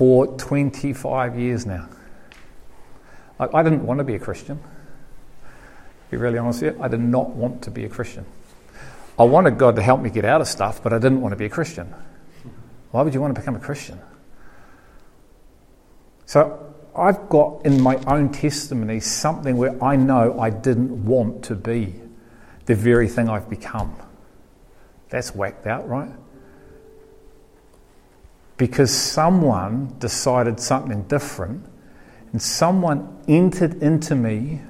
for 25 years now. Like, I didn't want to be a Christian. Be really honest with you, I did not want to be a Christian. I wanted God to help me get out of stuff, but I didn't want to be a Christian. Why would you want to become a Christian? So I've got in my own testimony something where I know I didn't want to be the very thing I've become. That's whacked out, right? Because someone decided something different and someone entered into me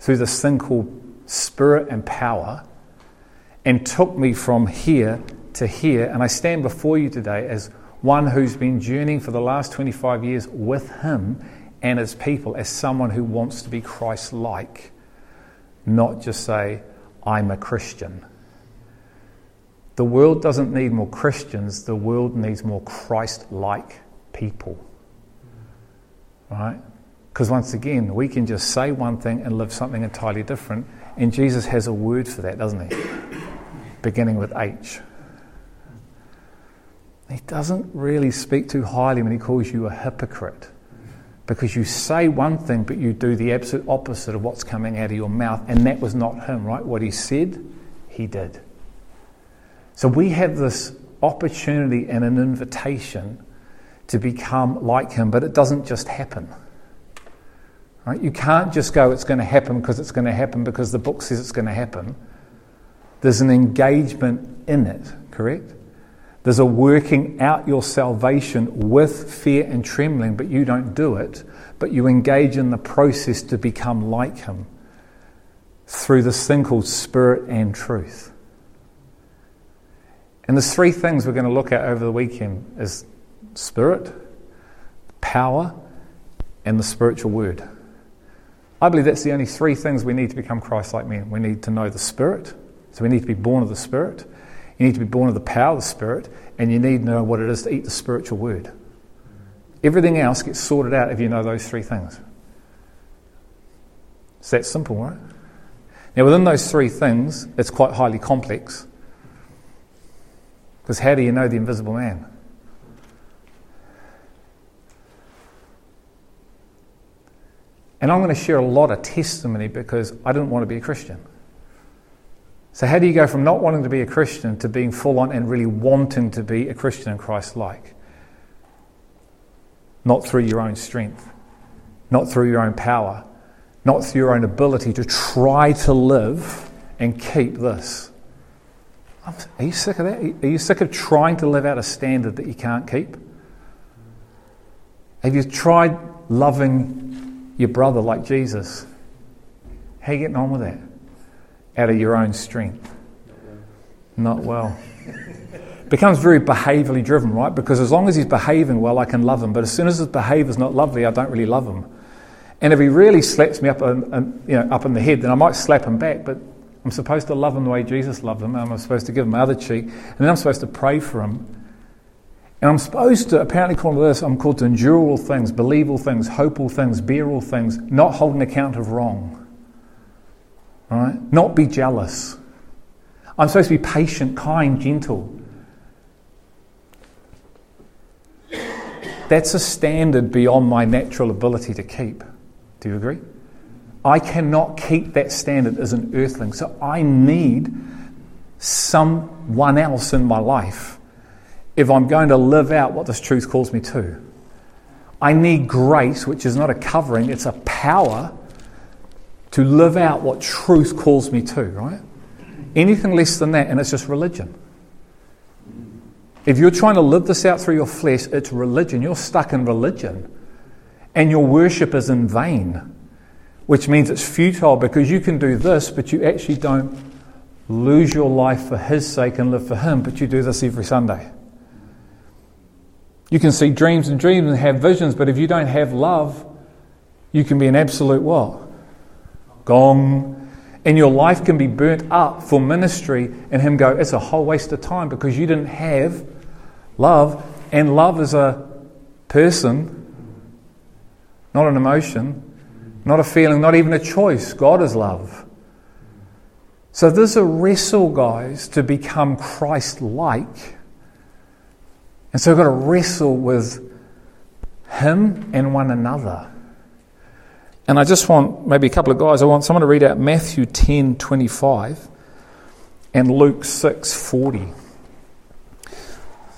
through this thing called spirit and power and took me from here to here. And I stand before you today as one who's been journeying for the last 25 years with him and his people, as someone who wants to be Christ like, not just say, I'm a Christian. The world doesn't need more Christians, the world needs more Christ like people. Right? Because once again, we can just say one thing and live something entirely different. And Jesus has a word for that, doesn't he? Beginning with H. He doesn't really speak too highly when he calls you a hypocrite. Because you say one thing, but you do the absolute opposite of what's coming out of your mouth. And that was not him, right? What he said, he did. So we have this opportunity and an invitation to become like him, but it doesn't just happen. Right? You can't just go, it's going to happen because it's going to happen because the book says it's going to happen. There's an engagement in it, correct? There's a working out your salvation with fear and trembling, but you don't do it, but you engage in the process to become like him through this thing called spirit and truth. And there's three things we're going to look at over the weekend is spirit, power, and the spiritual word. I believe that's the only three things we need to become Christ like men. We need to know the Spirit, so we need to be born of the Spirit. You need to be born of the power of the Spirit, and you need to know what it is to eat the spiritual word. Everything else gets sorted out if you know those three things. It's that simple, right? Now, within those three things, it's quite highly complex. Because how do you know the invisible man? And I'm going to share a lot of testimony because I didn't want to be a Christian. So, how do you go from not wanting to be a Christian to being full on and really wanting to be a Christian and Christ like? Not through your own strength, not through your own power, not through your own ability to try to live and keep this. Are you sick of that? Are you sick of trying to live out a standard that you can't keep? Have you tried loving your brother like Jesus? How are you getting on with that? Out of your own strength? Not well. Becomes very behaviourally driven, right? Because as long as he's behaving well, I can love him. But as soon as his behaviour's not lovely, I don't really love him. And if he really slaps me up, in, in, you know, up in the head, then I might slap him back. But I'm supposed to love him the way Jesus loved him. I'm supposed to give him my other cheek. And then I'm supposed to pray for him. And I'm supposed to, apparently, called this, I'm called to endure all things, believe all things, hope all things, bear all things, not hold an account of wrong. Right? Not be jealous. I'm supposed to be patient, kind, gentle. That's a standard beyond my natural ability to keep. Do you agree? I cannot keep that standard as an earthling. So I need someone else in my life if I'm going to live out what this truth calls me to. I need grace, which is not a covering, it's a power to live out what truth calls me to, right? Anything less than that, and it's just religion. If you're trying to live this out through your flesh, it's religion. You're stuck in religion. And your worship is in vain which means it's futile because you can do this, but you actually don't lose your life for His sake and live for Him, but you do this every Sunday. You can see dreams and dreams and have visions, but if you don't have love, you can be an absolute what? Gong. And your life can be burnt up for ministry, and Him go, it's a whole waste of time because you didn't have love. And love is a person, not an emotion. Not a feeling, not even a choice. God is love. So there's a wrestle, guys, to become Christ like. And so we've got to wrestle with Him and one another. And I just want maybe a couple of guys, I want someone to read out Matthew 10 25 and Luke 6 40.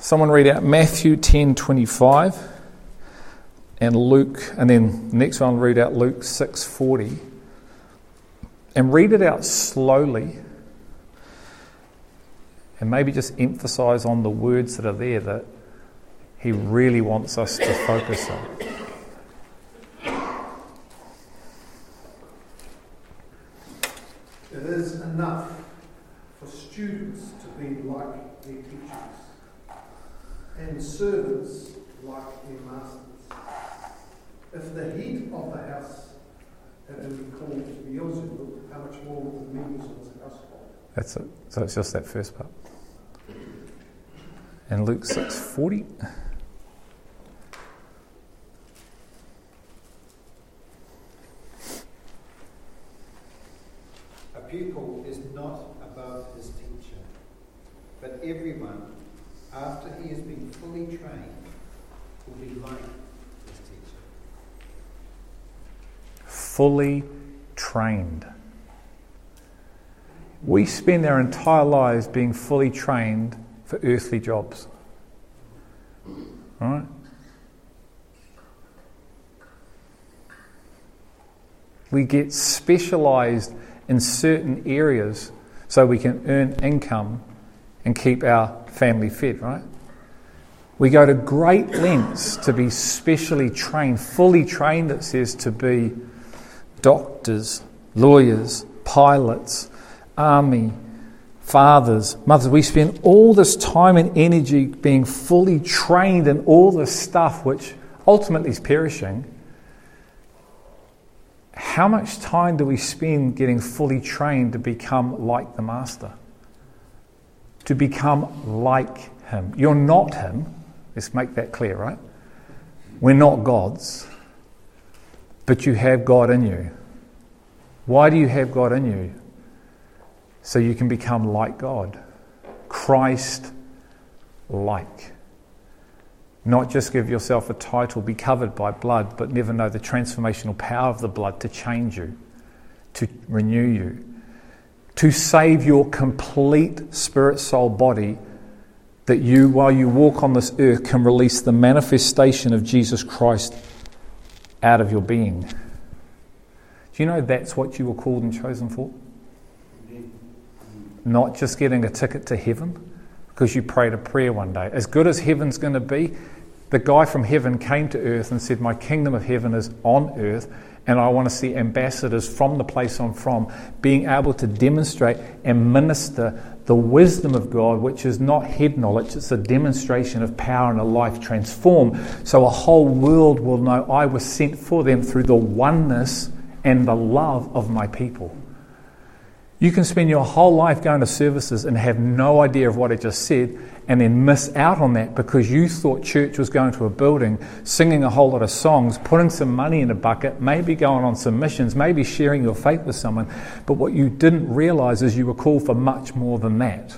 Someone read out Matthew 10 25 and Luke, and then the next one read out Luke 6.40. And read it out slowly and maybe just emphasize on the words that are there that he really wants us to focus on. It is enough for students to be like their teachers and servants like their masters. If the head of the house had to be called Beelzebub, how much more would the members of his household? That's it. So it's just that first part. And Luke 6:40. A pupil is not above his teacher, but everyone, after he has been fully trained, will be like his teacher. Fully trained. We spend our entire lives being fully trained for earthly jobs. Right? We get specialized in certain areas so we can earn income and keep our family fed, right? We go to great lengths to be specially trained, fully trained, it says, to be doctors, lawyers, pilots, army, fathers, mothers. We spend all this time and energy being fully trained in all this stuff which ultimately is perishing. How much time do we spend getting fully trained to become like the Master? To become like Him. You're not Him. Let's make that clear, right? We're not gods, but you have God in you. Why do you have God in you? So you can become like God. Christ like. Not just give yourself a title, be covered by blood, but never know the transformational power of the blood to change you, to renew you, to save your complete spirit, soul, body, that you, while you walk on this earth, can release the manifestation of Jesus Christ out of your being. Do you know that's what you were called and chosen for? Not just getting a ticket to heaven because you prayed a prayer one day. As good as heaven's going to be, the guy from heaven came to earth and said, My kingdom of heaven is on earth, and I want to see ambassadors from the place I'm from being able to demonstrate and minister the wisdom of God, which is not head knowledge, it's a demonstration of power and a life transformed. So a whole world will know I was sent for them through the oneness and the love of my people. You can spend your whole life going to services and have no idea of what I just said, and then miss out on that because you thought church was going to a building, singing a whole lot of songs, putting some money in a bucket, maybe going on some missions, maybe sharing your faith with someone. But what you didn't realize is you were called for much more than that.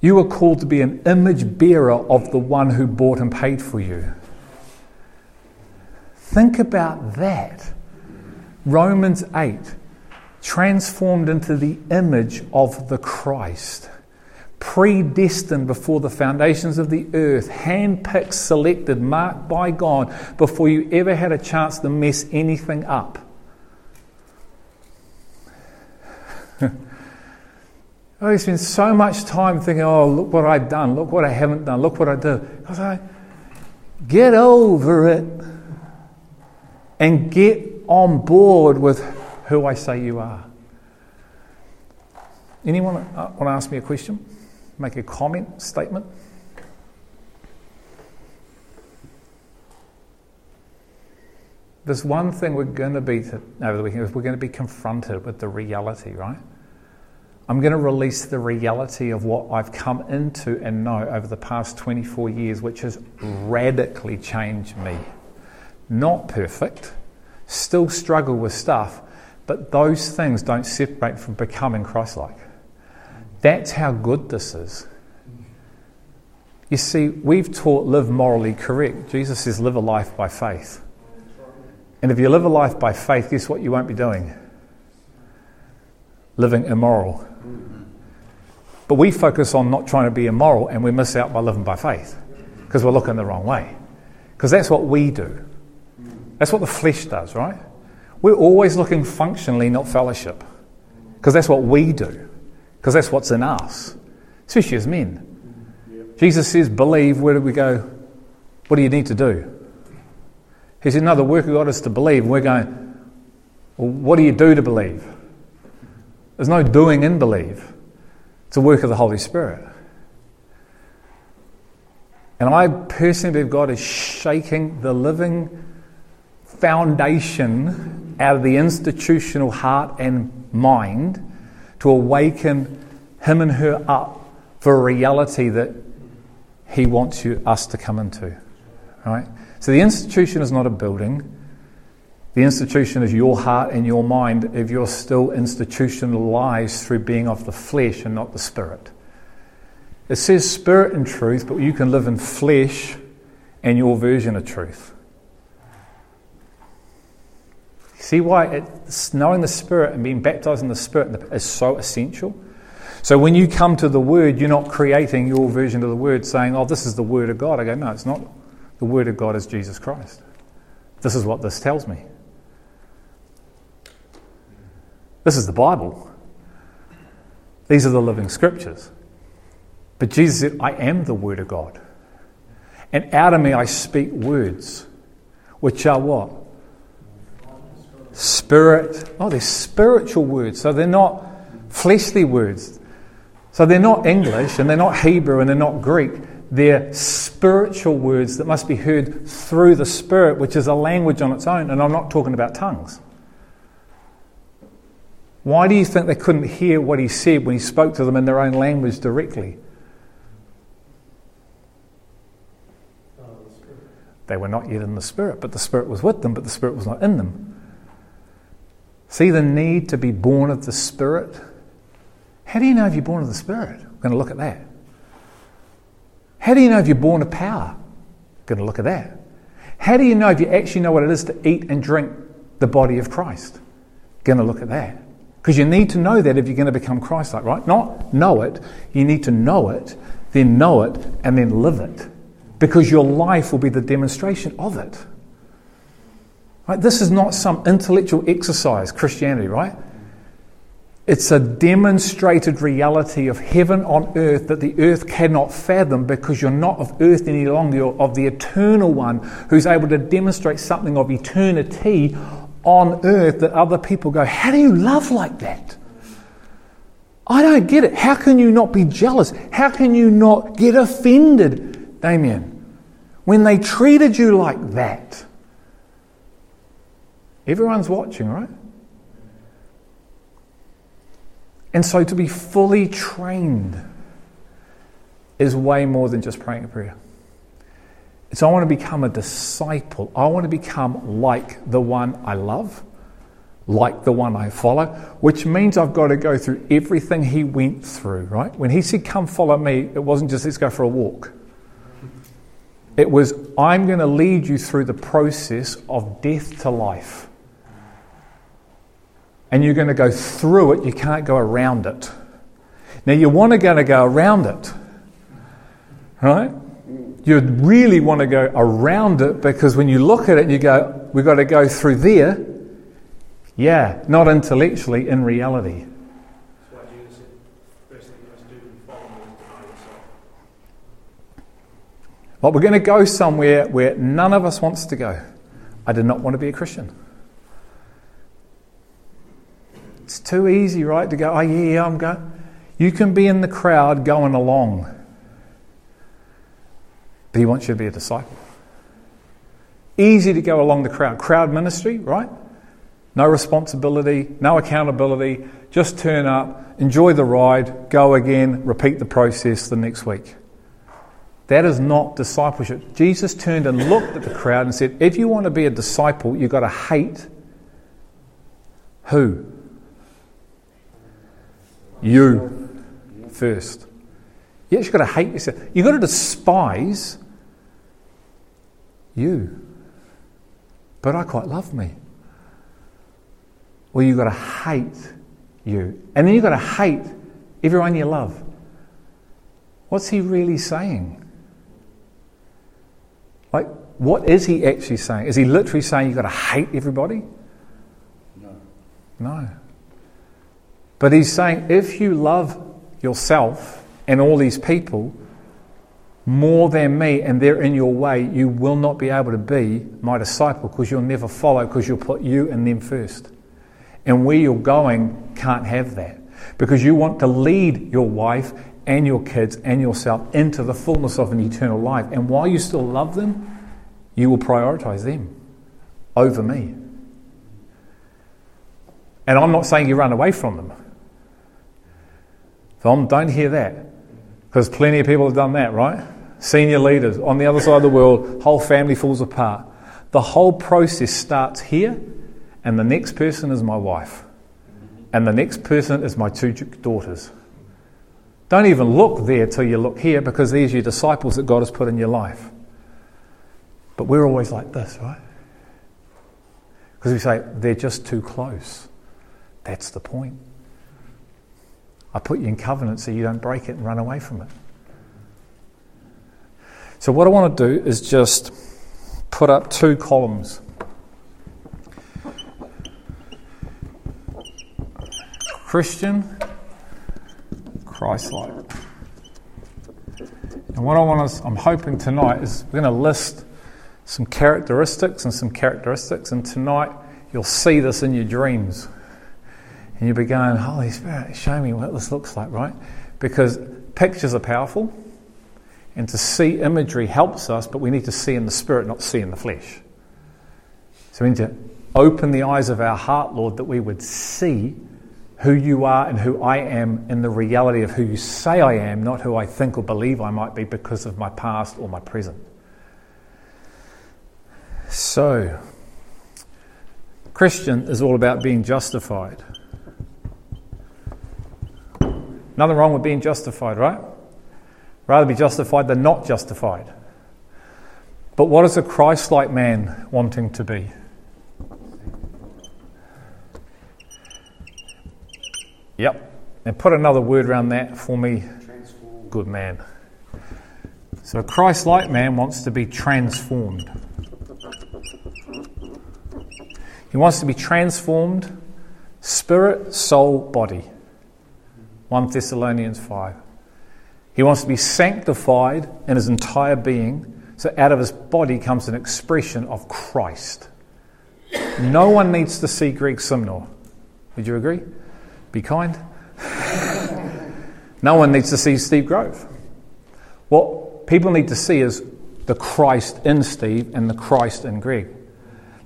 You were called to be an image bearer of the one who bought and paid for you. Think about that. Romans 8 transformed into the image of the Christ, predestined before the foundations of the earth, handpicked, selected, marked by God before you ever had a chance to mess anything up. I spend so much time thinking, oh, look what I've done, look what I haven't done, look what I do. I was like, get over it and get on board with who I say you are. Anyone uh, want to ask me a question? Make a comment, statement? There's one thing we're going to be over the weekend. We're going to be confronted with the reality, right? I'm going to release the reality of what I've come into and know over the past 24 years, which has radically changed me. Not perfect, still struggle with stuff, but those things don't separate from becoming Christ like. That's how good this is. You see, we've taught live morally correct. Jesus says live a life by faith. And if you live a life by faith, guess what you won't be doing? Living immoral. But we focus on not trying to be immoral and we miss out by living by faith because we're looking the wrong way. Because that's what we do. That's what the flesh does, right? We're always looking functionally, not fellowship. Because that's what we do. Because that's what's in us, especially as men. Jesus says, believe. Where do we go? What do you need to do? He said, no, the work of God is to believe. we're going, well, what do you do to believe? There's no doing in believe. It's a work of the Holy Spirit. And I personally believe God is shaking the living foundation out of the institutional heart and mind to awaken him and her up for a reality that he wants you, us to come into. Right? So the institution is not a building. The institution is your heart and your mind if you're still institutionalized through being of the flesh and not the spirit. It says spirit and truth, but you can live in flesh and your version of truth. See why it's, knowing the Spirit and being baptized in the Spirit is so essential? So when you come to the Word, you're not creating your version of the Word saying, oh, this is the Word of God. I go, no, it's not. The Word of God is Jesus Christ. This is what this tells me. This is the Bible. These are the living scriptures. But Jesus said, I am the Word of God. And out of me I speak words, which are what? Spirit. Oh, they're spiritual words. So they're not fleshly words. So they're not English and they're not Hebrew and they're not Greek. They're spiritual words that must be heard through the Spirit, which is a language on its own. And I'm not talking about tongues. Why do you think they couldn't hear what he said when he spoke to them in their own language directly? They were not yet in the Spirit, but the Spirit was with them, but the Spirit was not in them. See the need to be born of the Spirit? How do you know if you're born of the Spirit? We're going to look at that. How do you know if you're born of power? We're going to look at that. How do you know if you actually know what it is to eat and drink the body of Christ? Going to look at that. Because you need to know that if you're going to become Christ like, right? Not know it, you need to know it, then know it, and then live it. Because your life will be the demonstration of it. Right? This is not some intellectual exercise, Christianity, right? It's a demonstrated reality of heaven on earth that the earth cannot fathom because you're not of earth any longer, you're of the eternal one who's able to demonstrate something of eternity on earth that other people go, How do you love like that? I don't get it. How can you not be jealous? How can you not get offended, Damien, when they treated you like that? Everyone's watching, right? And so to be fully trained is way more than just praying a prayer. It's I want to become a disciple. I want to become like the one I love, like the one I follow, which means I've got to go through everything he went through, right? When he said, Come follow me, it wasn't just let's go for a walk. It was, I'm going to lead you through the process of death to life and you're going to go through it, you can't go around it. Now, you want to, to go around it, right? You really want to go around it because when you look at it, you go, we've got to go through there. Yeah, not intellectually, in reality. But we're going to go somewhere where none of us wants to go. I did not want to be a Christian. It's too easy, right, to go, oh, yeah, yeah, I'm going. You can be in the crowd going along, but he wants you to be a disciple. Easy to go along the crowd. Crowd ministry, right? No responsibility, no accountability. Just turn up, enjoy the ride, go again, repeat the process the next week. That is not discipleship. Jesus turned and looked at the crowd and said, If you want to be a disciple, you've got to hate who? You first. Yes, you've got to hate yourself. You've got to despise you. But I quite love me. Well, you've got to hate you. And then you've got to hate everyone you love. What's he really saying? Like, what is he actually saying? Is he literally saying you've got to hate everybody? No. No. But he's saying if you love yourself and all these people more than me and they're in your way, you will not be able to be my disciple because you'll never follow because you'll put you and them first. And where you're going can't have that because you want to lead your wife and your kids and yourself into the fullness of an eternal life. And while you still love them, you will prioritize them over me. And I'm not saying you run away from them. Tom, don't hear that. Because plenty of people have done that, right? Senior leaders on the other side of the world, whole family falls apart. The whole process starts here, and the next person is my wife. And the next person is my two daughters. Don't even look there till you look here because there's your disciples that God has put in your life. But we're always like this, right? Because we say, they're just too close. That's the point. I put you in covenant so you don't break it and run away from it. So, what I want to do is just put up two columns. Christian, Christ like. And what I want to, I'm hoping tonight is we're going to list some characteristics and some characteristics, and tonight you'll see this in your dreams. And you'll be going, Holy Spirit, show me what this looks like, right? Because pictures are powerful, and to see imagery helps us, but we need to see in the spirit, not see in the flesh. So we need to open the eyes of our heart, Lord, that we would see who you are and who I am in the reality of who you say I am, not who I think or believe I might be because of my past or my present. So, Christian is all about being justified. Nothing wrong with being justified, right? Rather be justified than not justified. But what is a Christ like man wanting to be? Yep. And put another word around that for me. Good man. So a Christ like man wants to be transformed. He wants to be transformed spirit, soul, body. 1 Thessalonians 5. He wants to be sanctified in his entire being, so out of his body comes an expression of Christ. No one needs to see Greg Simnor. Would you agree? Be kind. no one needs to see Steve Grove. What people need to see is the Christ in Steve and the Christ in Greg.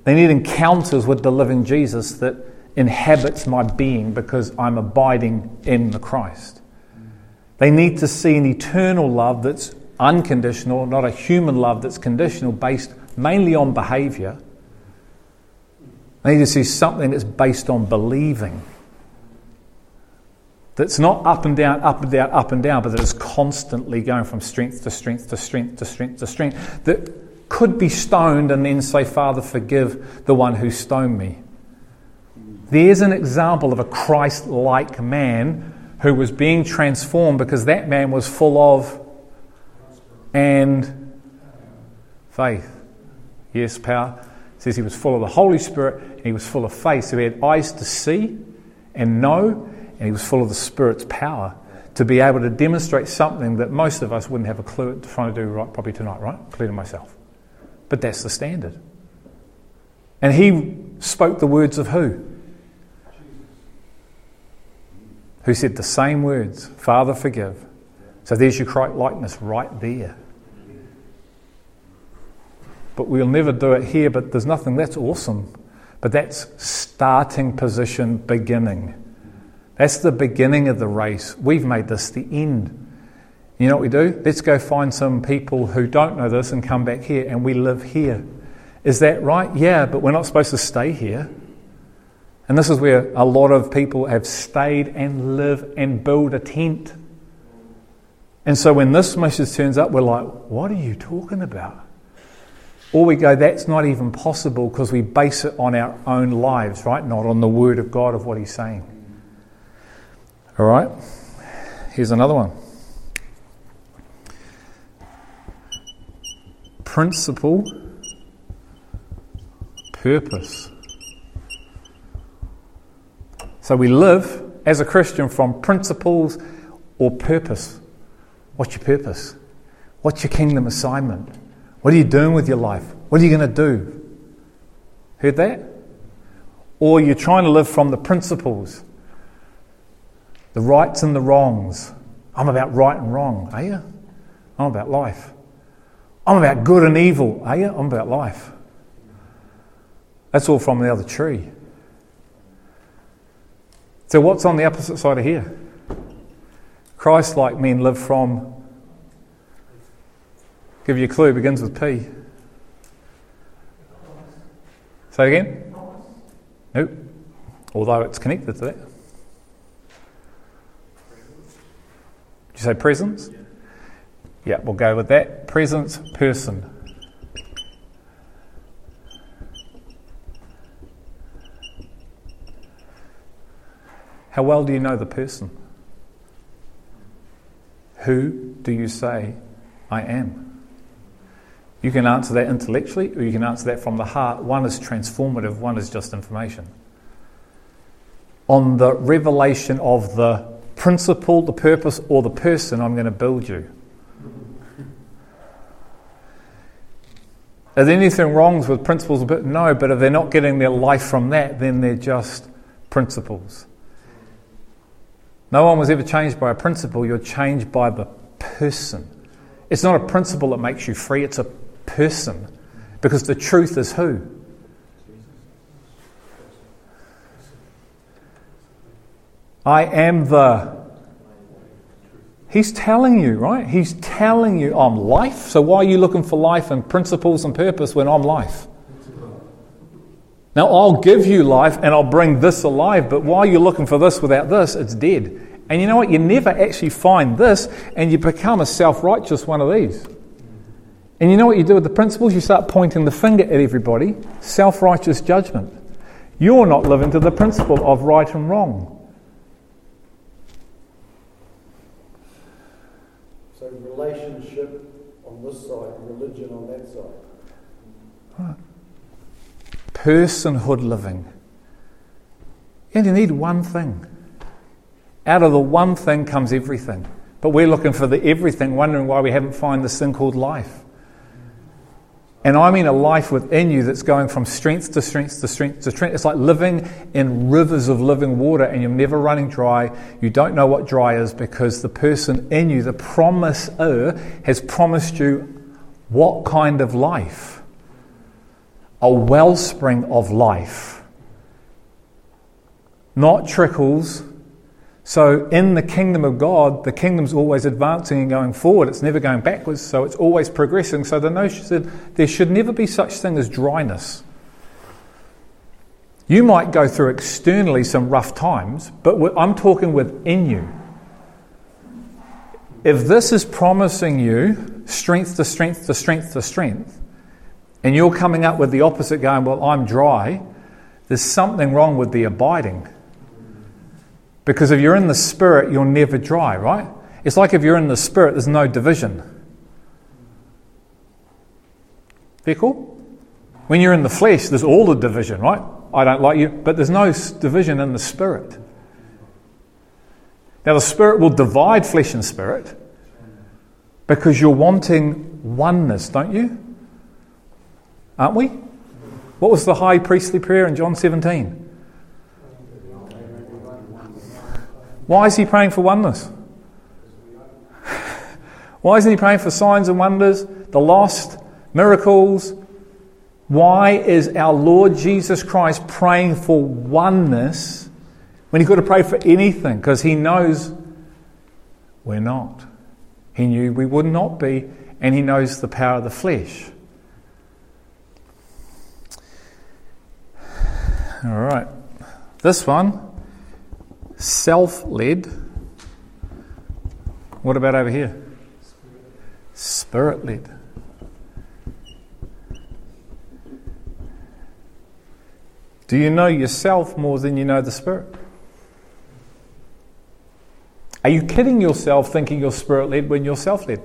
They need encounters with the living Jesus that inhabits my being because I'm abiding in the Christ. They need to see an eternal love that's unconditional, not a human love that's conditional, based mainly on behavior. They need to see something that's based on believing. That's not up and down, up and down, up and down, but that is constantly going from strength to strength to strength to strength to strength. That could be stoned and then say, Father, forgive the one who stoned me. There's an example of a Christ like man who was being transformed because that man was full of and faith. Yes, power. It says he was full of the Holy Spirit and he was full of faith. So he had eyes to see and know, and he was full of the Spirit's power to be able to demonstrate something that most of us wouldn't have a clue at trying to do right, probably tonight, right? Including myself. But that's the standard. And he spoke the words of who? Who said the same words Father, forgive. So there's your Christ likeness right there. But we'll never do it here, but there's nothing that's awesome. But that's starting position, beginning. That's the beginning of the race. We've made this the end. You know what we do? Let's go find some people who don't know this and come back here, and we live here. Is that right? Yeah, but we're not supposed to stay here. And this is where a lot of people have stayed and live and build a tent. And so when this message turns up, we're like, what are you talking about? Or we go, that's not even possible because we base it on our own lives, right? Not on the word of God of what he's saying. All right? Here's another one. Principle, purpose. So we live as a Christian from principles or purpose. What's your purpose? What's your kingdom assignment? What are you doing with your life? What are you going to do? Heard that? Or you're trying to live from the principles, the rights and the wrongs. I'm about right and wrong, are you? I'm about life. I'm about good and evil, are you? I'm about life. That's all from the other tree. So, what's on the opposite side of here? Christ like men live from, give you a clue, begins with P. Say again? Nope. Although it's connected to that. Did you say presence? Yeah, we'll go with that. Presence, person. How well do you know the person? Who do you say I am? You can answer that intellectually or you can answer that from the heart. One is transformative, one is just information. On the revelation of the principle, the purpose, or the person, I'm going to build you. Is there anything wrong with principles? No, but if they're not getting their life from that, then they're just principles. No one was ever changed by a principle, you're changed by the person. It's not a principle that makes you free, it's a person. Because the truth is who? I am the. He's telling you, right? He's telling you I'm life. So why are you looking for life and principles and purpose when I'm life? Now, I'll give you life and I'll bring this alive, but while you're looking for this without this, it's dead. And you know what? You never actually find this, and you become a self righteous one of these. And you know what you do with the principles? You start pointing the finger at everybody self righteous judgment. You're not living to the principle of right and wrong. So, relationship on this side, religion on that side. Right personhood living. And you need one thing. Out of the one thing comes everything. But we're looking for the everything, wondering why we haven't found this thing called life. And I mean a life within you that's going from strength to strength to strength to strength. It's like living in rivers of living water and you're never running dry. You don't know what dry is because the person in you, the promiser, has promised you what kind of life? A wellspring of life, not trickles. So, in the kingdom of God, the kingdom's always advancing and going forward. It's never going backwards, so it's always progressing. So, the notion that there should never be such thing as dryness. You might go through externally some rough times, but I'm talking within you. If this is promising you strength to strength to strength to strength, and you're coming up with the opposite, going, Well, I'm dry, there's something wrong with the abiding. Because if you're in the spirit, you're never dry, right? It's like if you're in the spirit, there's no division. Fickle? When you're in the flesh, there's all the division, right? I don't like you, but there's no division in the spirit. Now, the spirit will divide flesh and spirit because you're wanting oneness, don't you? Aren't we? What was the high priestly prayer in John 17? Why is he praying for oneness? Why isn't he praying for signs and wonders, the lost, miracles? Why is our Lord Jesus Christ praying for oneness when he could have prayed for anything? Because he knows we're not. He knew we would not be, and he knows the power of the flesh. All right. This one, self led. What about over here? Spirit led. Do you know yourself more than you know the Spirit? Are you kidding yourself thinking you're spirit led when you're self led?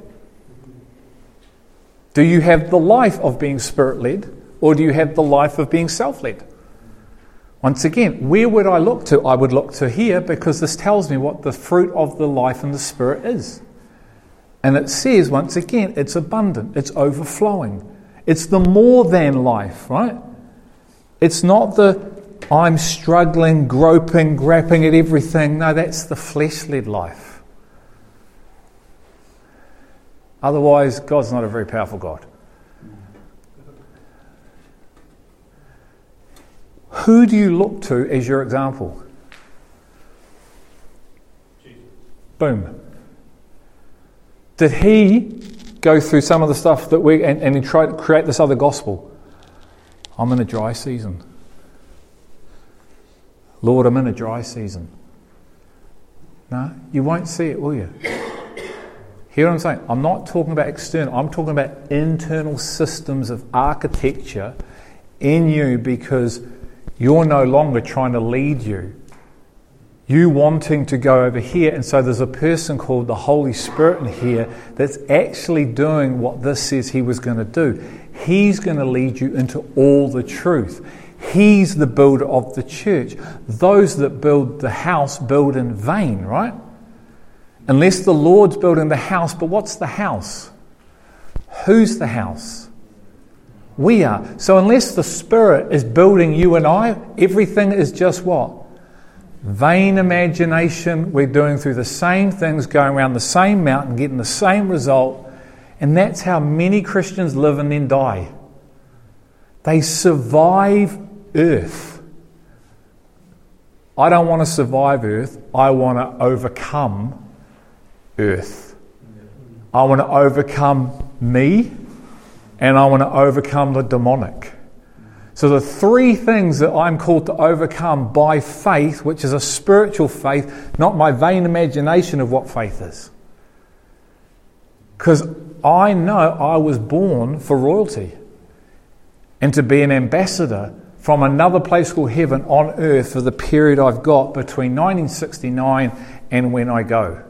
Do you have the life of being spirit led or do you have the life of being self led? Once again, where would I look to? I would look to here because this tells me what the fruit of the life and the spirit is. And it says, once again, it's abundant, it's overflowing, it's the more than life, right? It's not the I'm struggling, groping, grappling at everything. No, that's the flesh led life. Otherwise, God's not a very powerful God. Who do you look to as your example? Jesus. Boom. Did he go through some of the stuff that we and, and tried to create this other gospel? I'm in a dry season. Lord, I'm in a dry season. No, you won't see it, will you? Hear what I'm saying? I'm not talking about external, I'm talking about internal systems of architecture in you because you're no longer trying to lead you. You wanting to go over here, and so there's a person called the Holy Spirit in here that's actually doing what this says he was going to do. He's going to lead you into all the truth. He's the builder of the church. Those that build the house build in vain, right? Unless the Lord's building the house, but what's the house? Who's the house? We are. So unless the Spirit is building you and I, everything is just what? Vain imagination. We're doing through the same things, going around the same mountain, getting the same result. And that's how many Christians live and then die. They survive earth. I don't want to survive earth, I want to overcome earth. I want to overcome me and I want to overcome the demonic. So, the three things that I'm called to overcome by faith, which is a spiritual faith, not my vain imagination of what faith is. Because I know I was born for royalty and to be an ambassador from another place called heaven on earth for the period I've got between 1969 and when I go.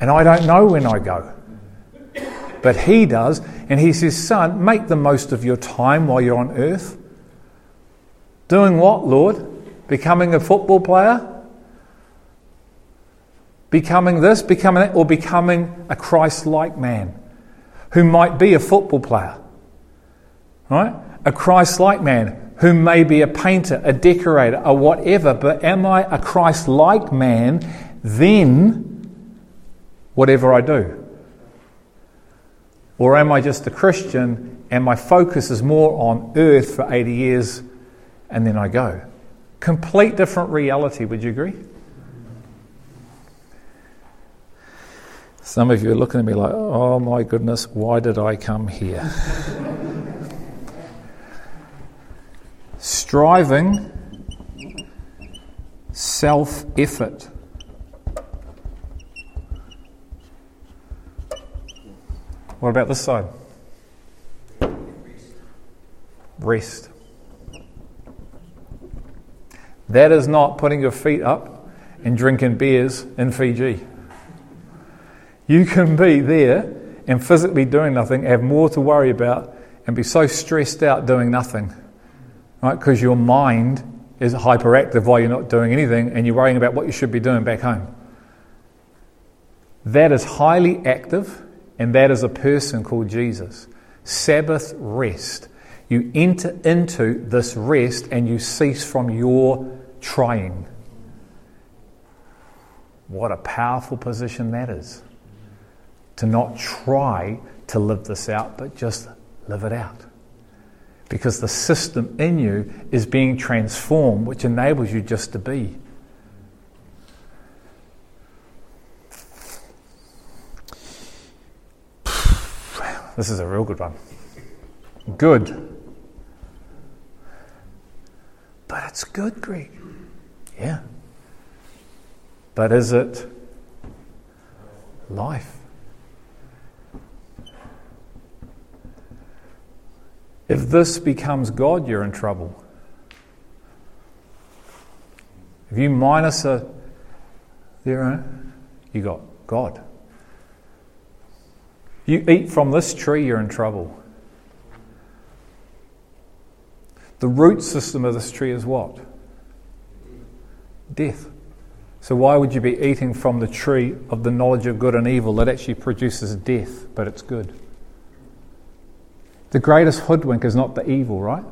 And I don't know when I go. But he does, and he says, Son, make the most of your time while you're on earth. Doing what, Lord? Becoming a football player? Becoming this, becoming that, or becoming a Christ like man who might be a football player? Right? A Christ like man who may be a painter, a decorator, a whatever, but am I a Christ like man then whatever I do? Or am I just a Christian and my focus is more on earth for 80 years and then I go? Complete different reality, would you agree? Some of you are looking at me like, oh my goodness, why did I come here? striving, self effort. What about this side? Rest. That is not putting your feet up and drinking beers in Fiji. You can be there and physically doing nothing, have more to worry about, and be so stressed out doing nothing right? Because your mind is hyperactive while you're not doing anything and you're worrying about what you should be doing back home. That is highly active, and that is a person called Jesus. Sabbath rest. You enter into this rest and you cease from your trying. What a powerful position that is. To not try to live this out, but just live it out because the system in you is being transformed, which enables you just to be. This is a real good one. Good. But it's good, Greek. Yeah. But is it life? If this becomes God, you're in trouble. If you minus a zero, you got God. You eat from this tree, you're in trouble. The root system of this tree is what? Death. So, why would you be eating from the tree of the knowledge of good and evil that actually produces death, but it's good? The greatest hoodwink is not the evil, right?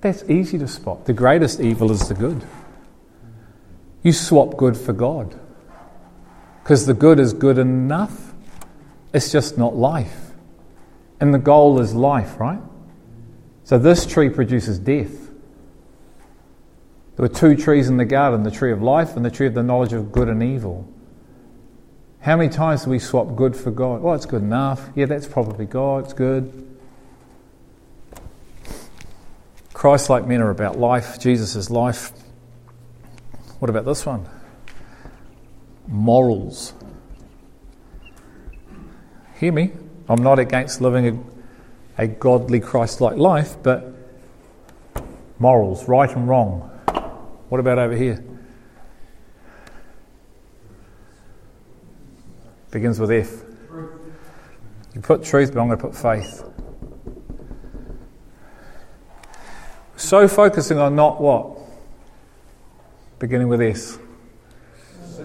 That's easy to spot. The greatest evil is the good. You swap good for God. Because the good is good enough, it's just not life. And the goal is life, right? So this tree produces death. There were two trees in the garden the tree of life and the tree of the knowledge of good and evil. How many times do we swap good for God? Well, it's good enough. Yeah, that's probably God. It's good. Christ like men are about life. Jesus is life. What about this one? Morals. Hear me. I'm not against living a, a godly Christ like life, but morals, right and wrong. What about over here? Begins with F. You put truth, but I'm going to put faith. So focusing on not what? Beginning with S.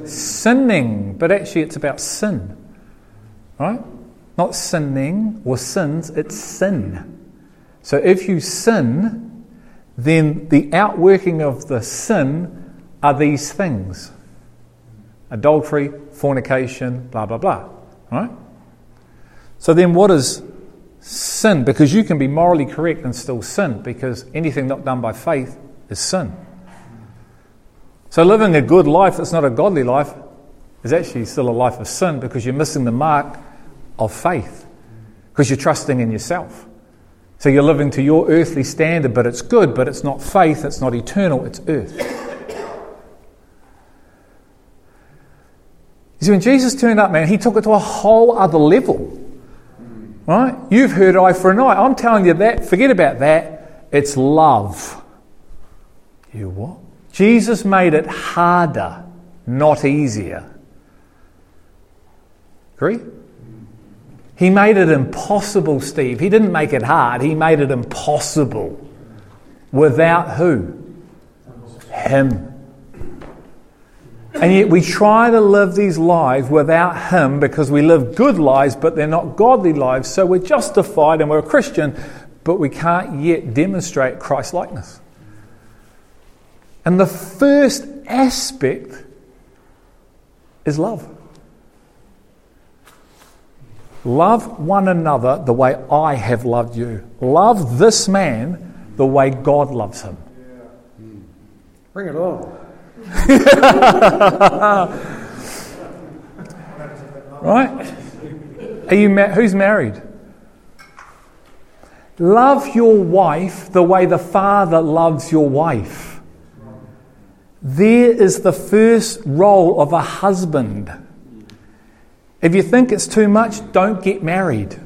Sinning, but actually it's about sin. Right? Not sinning or sins, it's sin. So if you sin, then the outworking of the sin are these things adultery, fornication, blah, blah, blah. Right? So then, what is sin? Because you can be morally correct and still sin, because anything not done by faith is sin. So, living a good life that's not a godly life is actually still a life of sin because you're missing the mark of faith, because you're trusting in yourself. So you're living to your earthly standard, but it's good, but it's not faith, it's not eternal, it's earth. You see, when Jesus turned up, man, he took it to a whole other level. Right? You've heard eye for an eye. I'm telling you that, forget about that. It's love. You what? Jesus made it harder, not easier. Agree? He made it impossible, Steve. He didn't make it hard, he made it impossible. Without who? Him. And yet we try to live these lives without Him because we live good lives, but they're not godly lives. So we're justified and we're a Christian, but we can't yet demonstrate Christ likeness. And the first aspect is love. Love one another the way I have loved you. Love this man the way God loves him. Bring it on. right? Are you ma- who's married? Love your wife the way the father loves your wife. There is the first role of a husband. If you think it's too much, don't get married.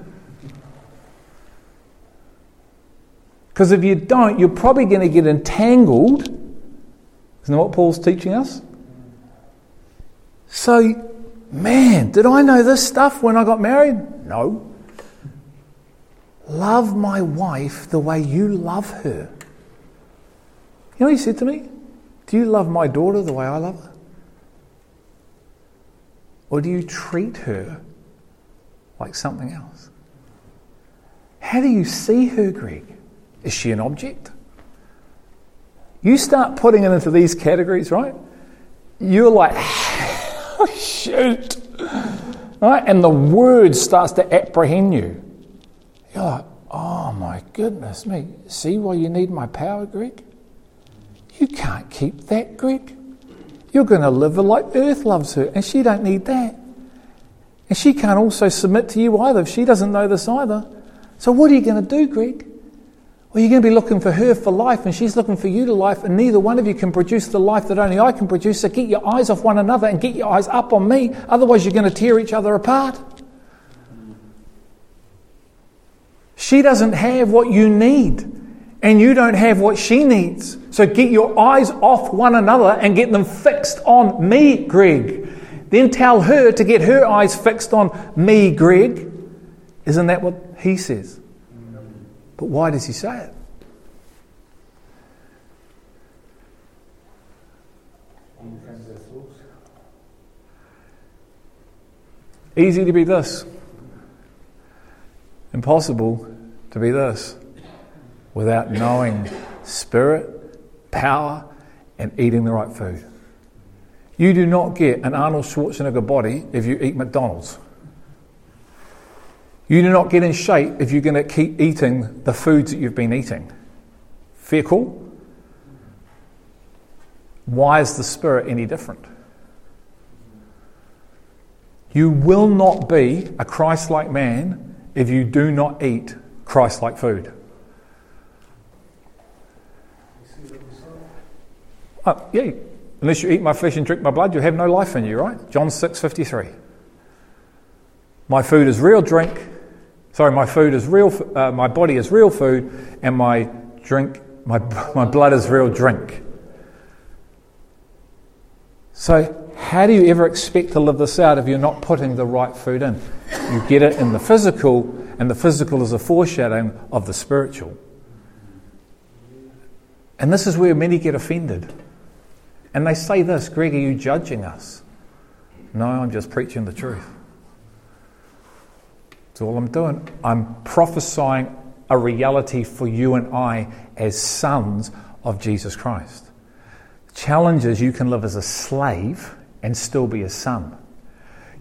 Because if you don't, you're probably going to get entangled. Isn't that what Paul's teaching us? So, man, did I know this stuff when I got married? No. Love my wife the way you love her. You know what he said to me? Do you love my daughter the way I love her? Or do you treat her like something else? How do you see her, Greg? Is she an object? You start putting it into these categories, right? You're like, oh, shoot. Right? And the word starts to apprehend you. You're like, oh my goodness me. See why you need my power, Greg? You can't keep that, Greg. You're going to live her like earth loves her, and she don't need that. And she can't also submit to you either if she doesn't know this either. So what are you going to do, Greg? Well, you're going to be looking for her for life, and she's looking for you to life, and neither one of you can produce the life that only I can produce. So get your eyes off one another and get your eyes up on me. Otherwise, you're going to tear each other apart. She doesn't have what you need, and you don't have what she needs. So get your eyes off one another and get them fixed on me, Greg. Then tell her to get her eyes fixed on me, Greg. Isn't that what he says? But why does he say it? Easy to be this. Impossible to be this without knowing spirit, power, and eating the right food. You do not get an Arnold Schwarzenegger body if you eat McDonald's. You do not get in shape if you're going to keep eating the foods that you've been eating. Fair call? Why is the spirit any different? You will not be a Christ like man if you do not eat Christ like food. Yeah, unless you eat my flesh and drink my blood, you have no life in you, right? John 6 53. My food is real drink. Sorry, my food is real, uh, my body is real food, and my drink, my, my blood is real drink. So, how do you ever expect to live this out if you're not putting the right food in? You get it in the physical, and the physical is a foreshadowing of the spiritual. And this is where many get offended. And they say this Greg, are you judging us? No, I'm just preaching the truth. That's all I'm doing. I'm prophesying a reality for you and I as sons of Jesus Christ. The challenge is you can live as a slave and still be a son.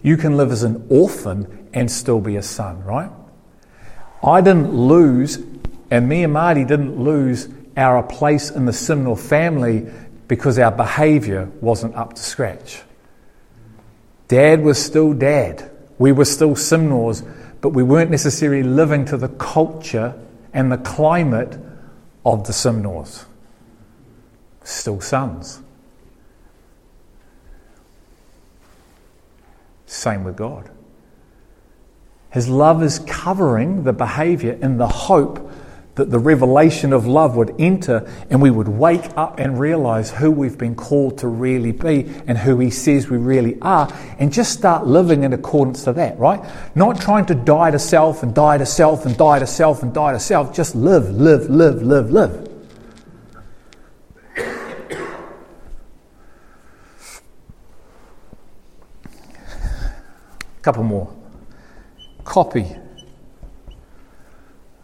You can live as an orphan and still be a son, right? I didn't lose, and me and Marty didn't lose our place in the Simnor family because our behavior wasn't up to scratch. Dad was still dad. We were still Simnors, but we weren't necessarily living to the culture and the climate of the Simnors. Still sons. Same with God. His love is covering the behavior in the hope that the revelation of love would enter and we would wake up and realize who we've been called to really be and who He says we really are and just start living in accordance to that, right? Not trying to die to self and die to self and die to self and die to self. Just live, live, live, live, live. couple more. Copy.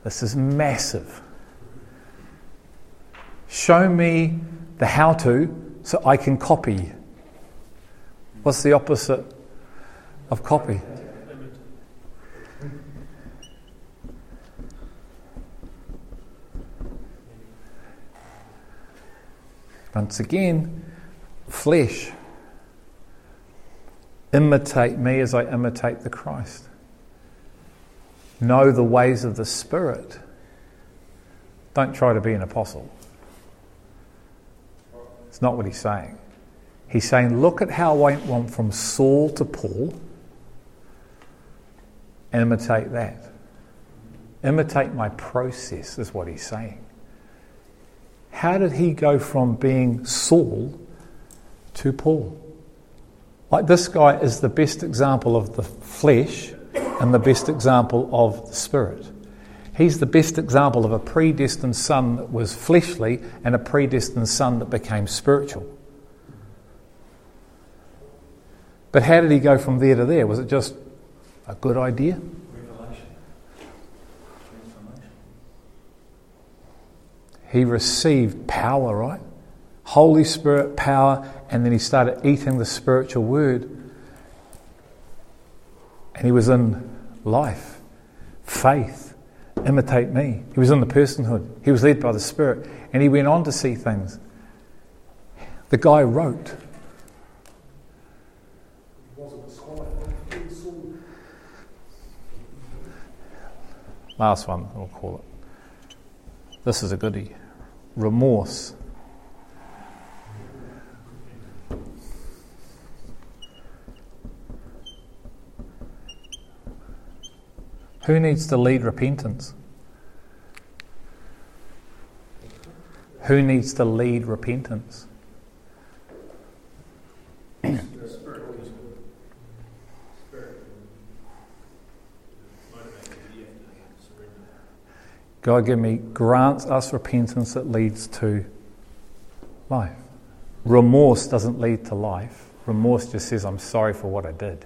This is massive. Show me the how to so I can copy. What's the opposite of copy? Once again, flesh. Imitate me as I imitate the Christ. Know the ways of the Spirit. Don't try to be an apostle. It's not what he's saying. He's saying, look at how I went from Saul to Paul. Imitate that. Imitate my process, is what he's saying. How did he go from being Saul to Paul? Like this guy is the best example of the flesh and the best example of the spirit. He's the best example of a predestined son that was fleshly and a predestined son that became spiritual. But how did he go from there to there? Was it just a good idea? Revelation. He received power, right? Holy Spirit power, and then he started eating the spiritual word. And he was in life, faith, imitate me. He was in the personhood. He was led by the Spirit, and he went on to see things. The guy wrote. Last one, we'll call it. This is a goodie. Remorse. Who needs to lead repentance? Who needs to lead repentance? God, give me, grant us repentance that leads to life. Remorse doesn't lead to life. Remorse just says, I'm sorry for what I did,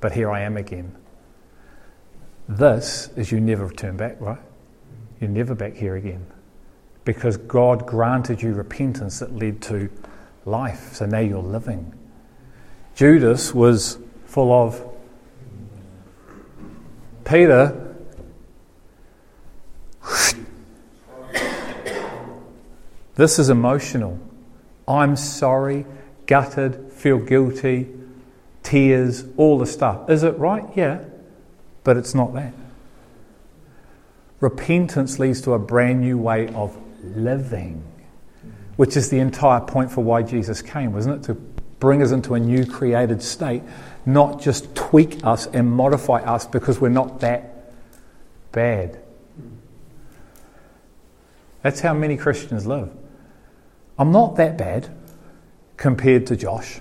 but here I am again. This is you never turn back, right? You're never back here again. Because God granted you repentance that led to life. So now you're living. Judas was full of Peter. This is emotional. I'm sorry, gutted, feel guilty, tears, all the stuff. Is it right? Yeah. But it's not that. Repentance leads to a brand new way of living, which is the entire point for why Jesus came, wasn't it? To bring us into a new created state, not just tweak us and modify us because we're not that bad. That's how many Christians live. I'm not that bad compared to Josh.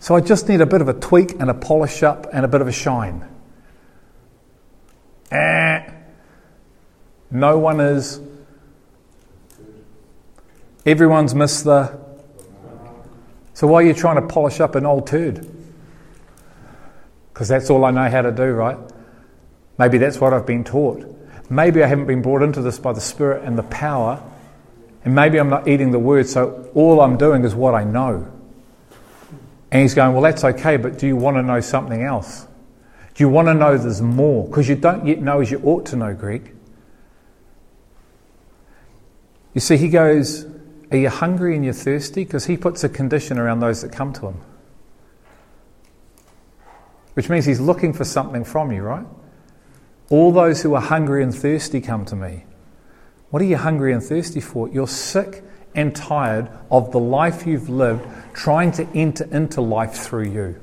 So I just need a bit of a tweak and a polish up and a bit of a shine. Eh. No one is. Everyone's missed the. So why are you trying to polish up an old turd? Because that's all I know how to do, right? Maybe that's what I've been taught. Maybe I haven't been brought into this by the Spirit and the power. And maybe I'm not eating the word, so all I'm doing is what I know. And he's going, Well, that's okay, but do you want to know something else? You want to know there's more? Because you don't yet know as you ought to know, Greg. You see, he goes, Are you hungry and you're thirsty? Because he puts a condition around those that come to him. Which means he's looking for something from you, right? All those who are hungry and thirsty come to me. What are you hungry and thirsty for? You're sick and tired of the life you've lived trying to enter into life through you.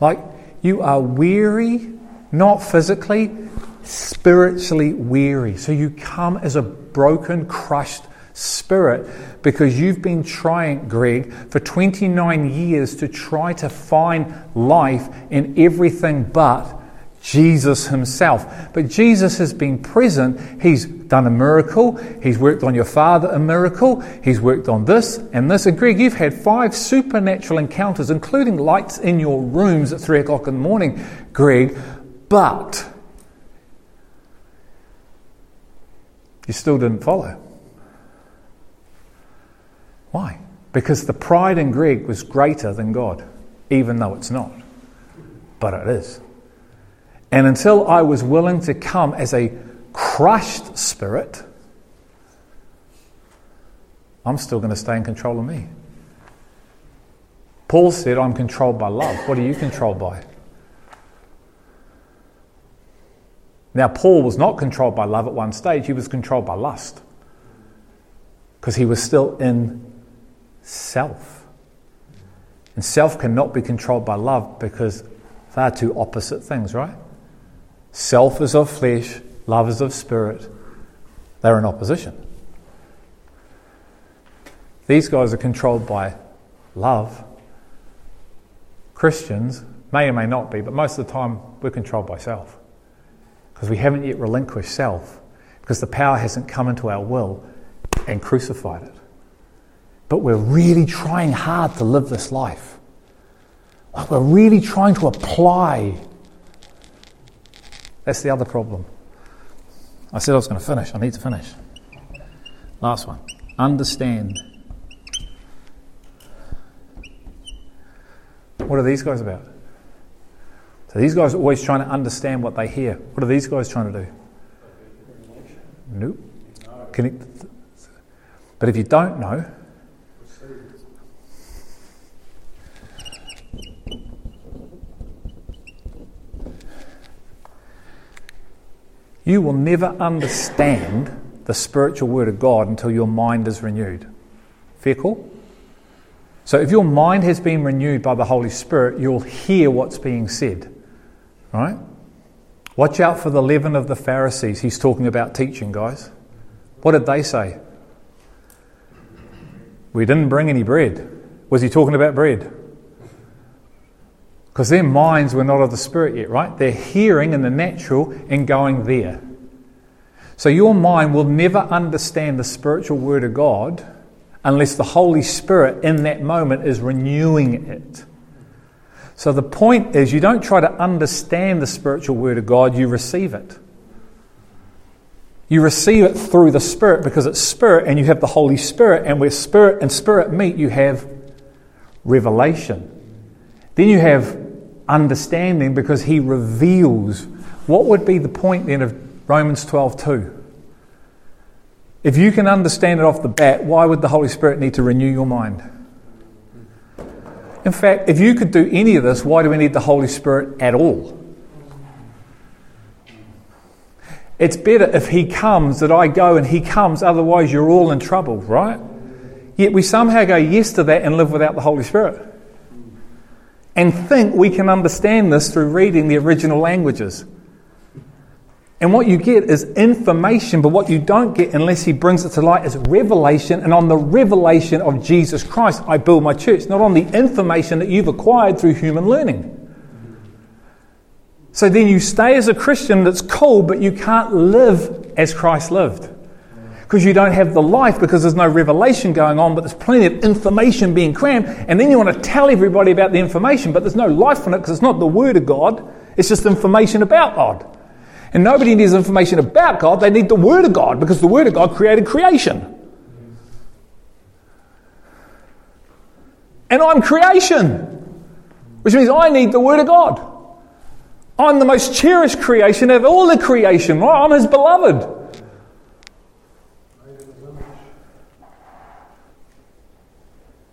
Like, you are weary, not physically, spiritually weary. So you come as a broken, crushed spirit because you've been trying, Greg, for 29 years to try to find life in everything but Jesus himself. But Jesus has been present. He's done a miracle. He's worked on your father a miracle. He's worked on this and this. And Greg, you've had five supernatural encounters, including lights in your rooms at three o'clock in the morning, Greg. But you still didn't follow. Why? Because the pride in Greg was greater than God, even though it's not. But it is. And until I was willing to come as a crushed spirit, I'm still going to stay in control of me. Paul said, I'm controlled by love. What are you controlled by? Now, Paul was not controlled by love at one stage, he was controlled by lust. Because he was still in self. And self cannot be controlled by love because they are two opposite things, right? Self is of flesh, love is of spirit. They're in opposition. These guys are controlled by love. Christians may or may not be, but most of the time we're controlled by self. Because we haven't yet relinquished self, because the power hasn't come into our will and crucified it. But we're really trying hard to live this life. Like we're really trying to apply that's the other problem. I said I was going to finish. I need to finish. Last one. Understand. What are these guys about? So these guys are always trying to understand what they hear. What are these guys trying to do? Nope. Connect. But if you don't know, You will never understand the spiritual word of God until your mind is renewed. Fair call? So if your mind has been renewed by the Holy Spirit, you'll hear what's being said. Right? Watch out for the leaven of the Pharisees. He's talking about teaching, guys. What did they say? We didn't bring any bread. Was he talking about bread? Because their minds were not of the Spirit yet, right? They're hearing in the natural and going there. So your mind will never understand the spiritual word of God unless the Holy Spirit in that moment is renewing it. So the point is, you don't try to understand the spiritual word of God, you receive it. You receive it through the Spirit because it's Spirit and you have the Holy Spirit, and where Spirit and Spirit meet, you have revelation. Then you have understanding because He reveals. What would be the point then of Romans 12 2? If you can understand it off the bat, why would the Holy Spirit need to renew your mind? In fact, if you could do any of this, why do we need the Holy Spirit at all? It's better if He comes that I go and He comes, otherwise, you're all in trouble, right? Yet we somehow go yes to that and live without the Holy Spirit. And think we can understand this through reading the original languages. And what you get is information, but what you don't get unless he brings it to light is revelation. And on the revelation of Jesus Christ, I build my church, not on the information that you've acquired through human learning. So then you stay as a Christian that's cool, but you can't live as Christ lived. Because you don't have the life, because there's no revelation going on, but there's plenty of information being crammed. And then you want to tell everybody about the information, but there's no life in it because it's not the Word of God, it's just information about God. And nobody needs information about God, they need the Word of God because the Word of God created creation. And I'm creation, which means I need the Word of God. I'm the most cherished creation of all the creation. I'm His beloved.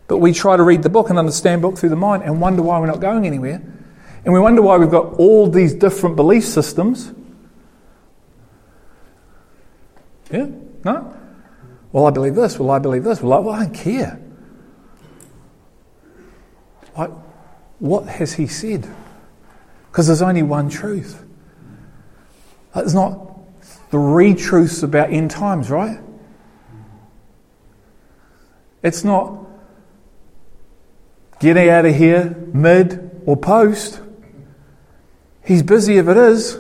But we try to read the book and understand book through the mind and wonder why we're not going anywhere. And we wonder why we've got all these different belief systems yeah? No? Well, I believe this. Well, I believe this. Well, I, well, I don't care. Like, what has he said? Because there's only one truth. Uh, there's not three truths about end times, right? It's not getting out of here mid or post. He's busy if it is.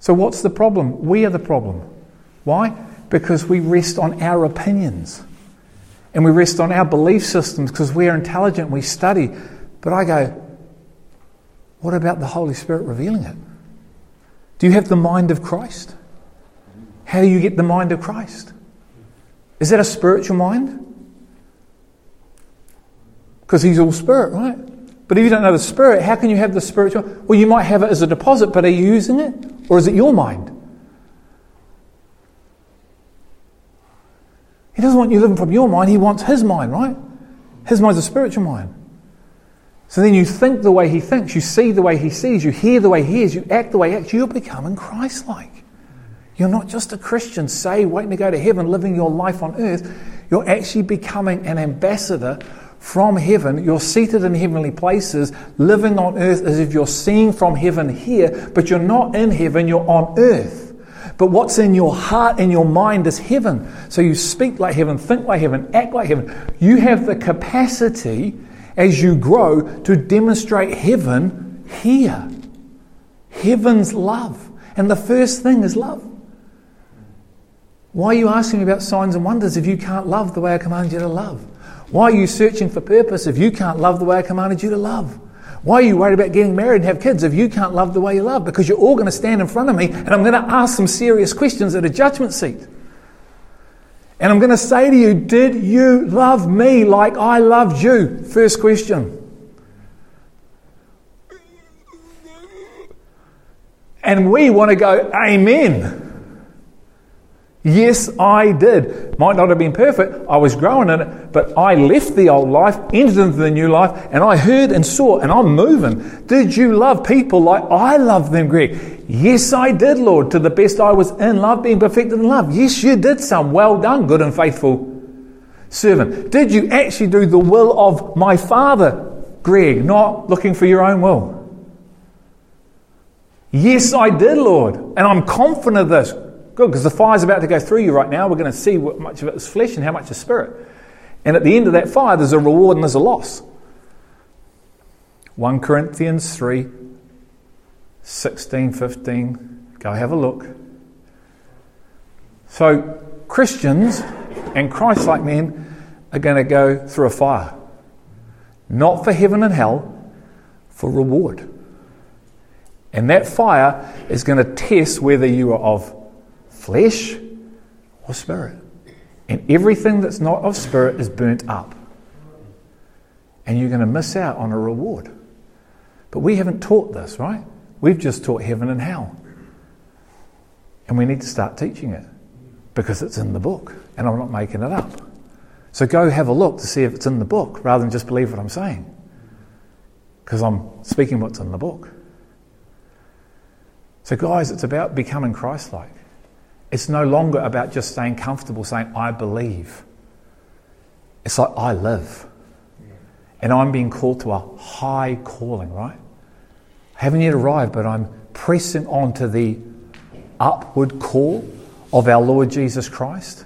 So, what's the problem? We are the problem. Why? Because we rest on our opinions and we rest on our belief systems because we're intelligent, we study. But I go, what about the Holy Spirit revealing it? Do you have the mind of Christ? How do you get the mind of Christ? Is that a spiritual mind? Because he's all spirit, right? But if you don't know the spirit, how can you have the spiritual? Well, you might have it as a deposit, but are you using it? Or is it your mind? He doesn't want you living from your mind, he wants his mind, right? His mind's a spiritual mind. So then you think the way he thinks, you see the way he sees, you hear the way he hears, you act the way he acts, you're becoming Christ like. You're not just a Christian, say, waiting to go to heaven, living your life on earth. You're actually becoming an ambassador from heaven. You're seated in heavenly places, living on earth as if you're seeing from heaven here, but you're not in heaven, you're on earth. But what's in your heart and your mind is heaven. So you speak like heaven, think like heaven, act like heaven. You have the capacity as you grow to demonstrate heaven here. Heaven's love. And the first thing is love. Why are you asking me about signs and wonders if you can't love the way I command you to love? Why are you searching for purpose if you can't love the way I commanded you to love? Why are you worried about getting married and have kids if you can't love the way you love? Because you're all going to stand in front of me and I'm going to ask some serious questions at a judgment seat. And I'm going to say to you, Did you love me like I loved you? First question. And we want to go, Amen. Yes, I did. Might not have been perfect. I was growing in it, but I left the old life, entered into the new life, and I heard and saw, and I'm moving. Did you love people like I love them, Greg? Yes, I did, Lord, to the best I was in love, being perfected in love. Yes, you did, son. Well done, good and faithful servant. Did you actually do the will of my Father, Greg, not looking for your own will? Yes, I did, Lord. And I'm confident of this. Good, because the fire's about to go through you right now. We're going to see what much of it is flesh and how much is spirit. And at the end of that fire, there's a reward and there's a loss. 1 Corinthians 3 16, 15. Go have a look. So, Christians and Christ like men are going to go through a fire. Not for heaven and hell, for reward. And that fire is going to test whether you are of flesh or spirit. And everything that's not of spirit is burnt up. And you're going to miss out on a reward. But we haven't taught this, right? We've just taught heaven and hell. And we need to start teaching it because it's in the book. And I'm not making it up. So go have a look to see if it's in the book rather than just believe what I'm saying. Because I'm speaking what's in the book. So, guys, it's about becoming Christ like. It's no longer about just staying comfortable saying, I believe. It's like, I live. And I'm being called to a high calling, right? I haven't yet arrived, but I'm pressing on to the upward call of our Lord Jesus Christ,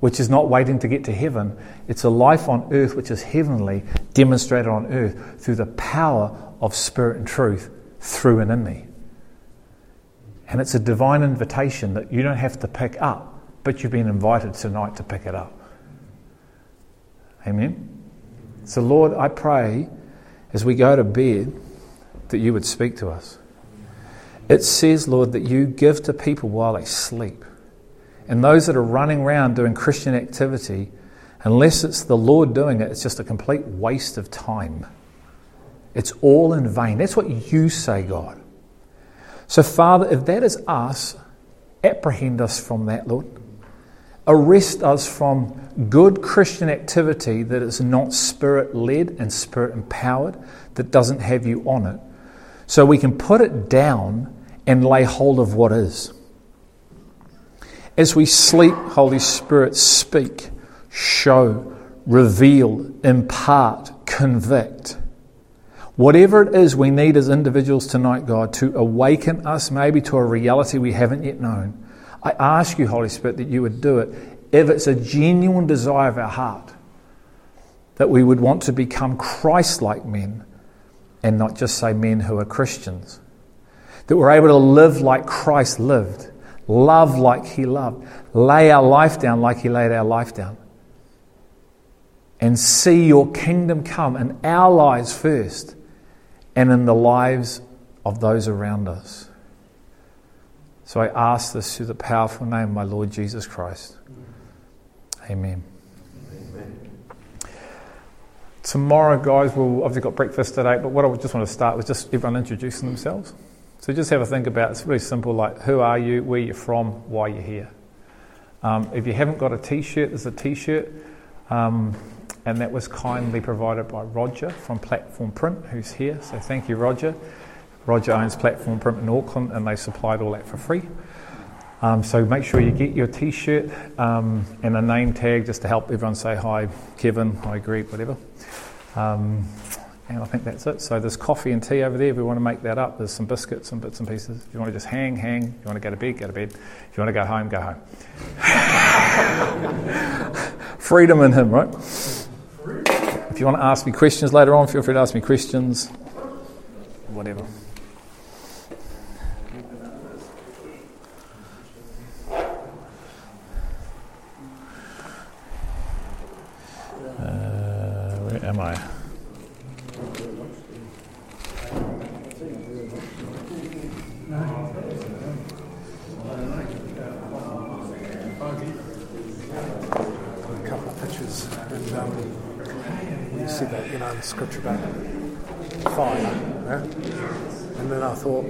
which is not waiting to get to heaven. It's a life on earth which is heavenly, demonstrated on earth through the power of Spirit and truth through and in me. And it's a divine invitation that you don't have to pick up, but you've been invited tonight to pick it up. Amen? So, Lord, I pray as we go to bed that you would speak to us. It says, Lord, that you give to people while they sleep. And those that are running around doing Christian activity, unless it's the Lord doing it, it's just a complete waste of time. It's all in vain. That's what you say, God. So, Father, if that is us, apprehend us from that, Lord. Arrest us from good Christian activity that is not spirit led and spirit empowered, that doesn't have you on it, so we can put it down and lay hold of what is. As we sleep, Holy Spirit, speak, show, reveal, impart, convict. Whatever it is we need as individuals tonight, God, to awaken us maybe to a reality we haven't yet known, I ask you, Holy Spirit, that you would do it if it's a genuine desire of our heart, that we would want to become Christ like men and not just say men who are Christians. That we're able to live like Christ lived, love like he loved, lay our life down like he laid our life down, and see your kingdom come in our lives first and in the lives of those around us. So I ask this through the powerful name of my Lord Jesus Christ. Amen. Amen. Tomorrow, guys, we'll obviously got breakfast today, but what I just want to start with just everyone introducing themselves. So just have a think about it. It's really simple like who are you, where you're from, why you're here. Um, if you haven't got a t shirt, there's a t shirt. Um, and that was kindly provided by Roger from Platform Print, who's here. So thank you, Roger. Roger owns Platform Print in Auckland, and they supplied all that for free. Um, so make sure you get your T-shirt um, and a name tag just to help everyone say hi, Kevin, hi, Greg, whatever. Um, and I think that's it. So there's coffee and tea over there if we want to make that up. There's some biscuits and bits and pieces. If you want to just hang, hang. If you want to go to bed, go to bed. If you want to go home, go home. Freedom in Him, right? If you want to ask me questions later on, feel free to ask me questions. Whatever. Uh, where am I? see that, you know, the scripture about fire. Yeah? And then I thought,